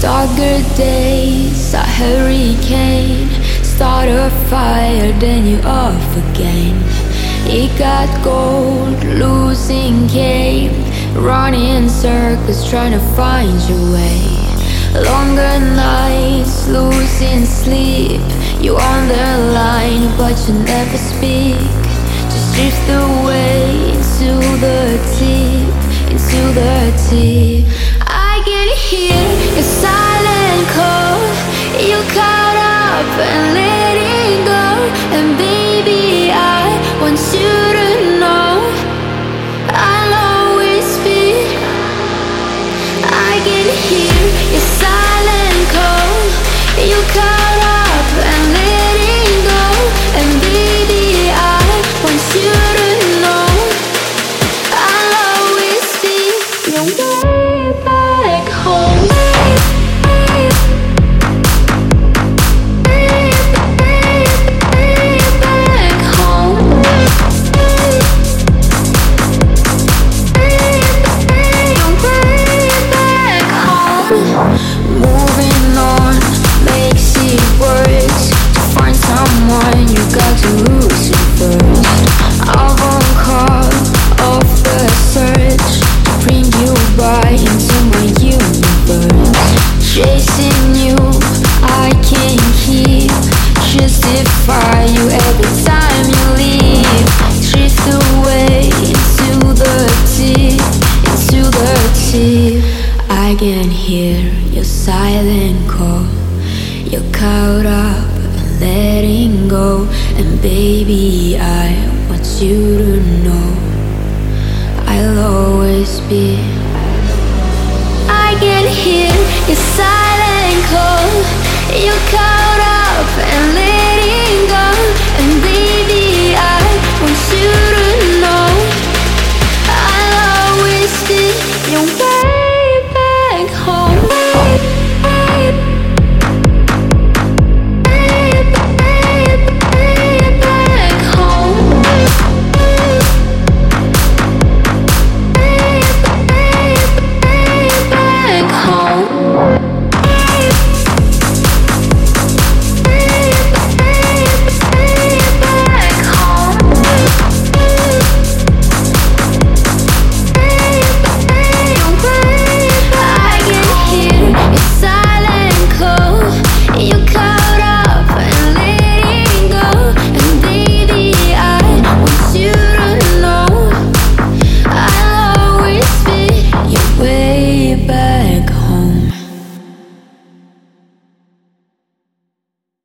Darker days, a hurricane. Start a fire, then you off again. It got cold, losing game. Running in circles, trying to find your way. Longer nights, losing sleep. You on the line, but you never speak. Just drift away into the deep, into the deep. I can hear I can Chasing you, I can't keep. Justify you every time you leave. Drift away into the into the. I can hear your silent call. You're caught up and letting go. And baby, I want you to know I'll always be.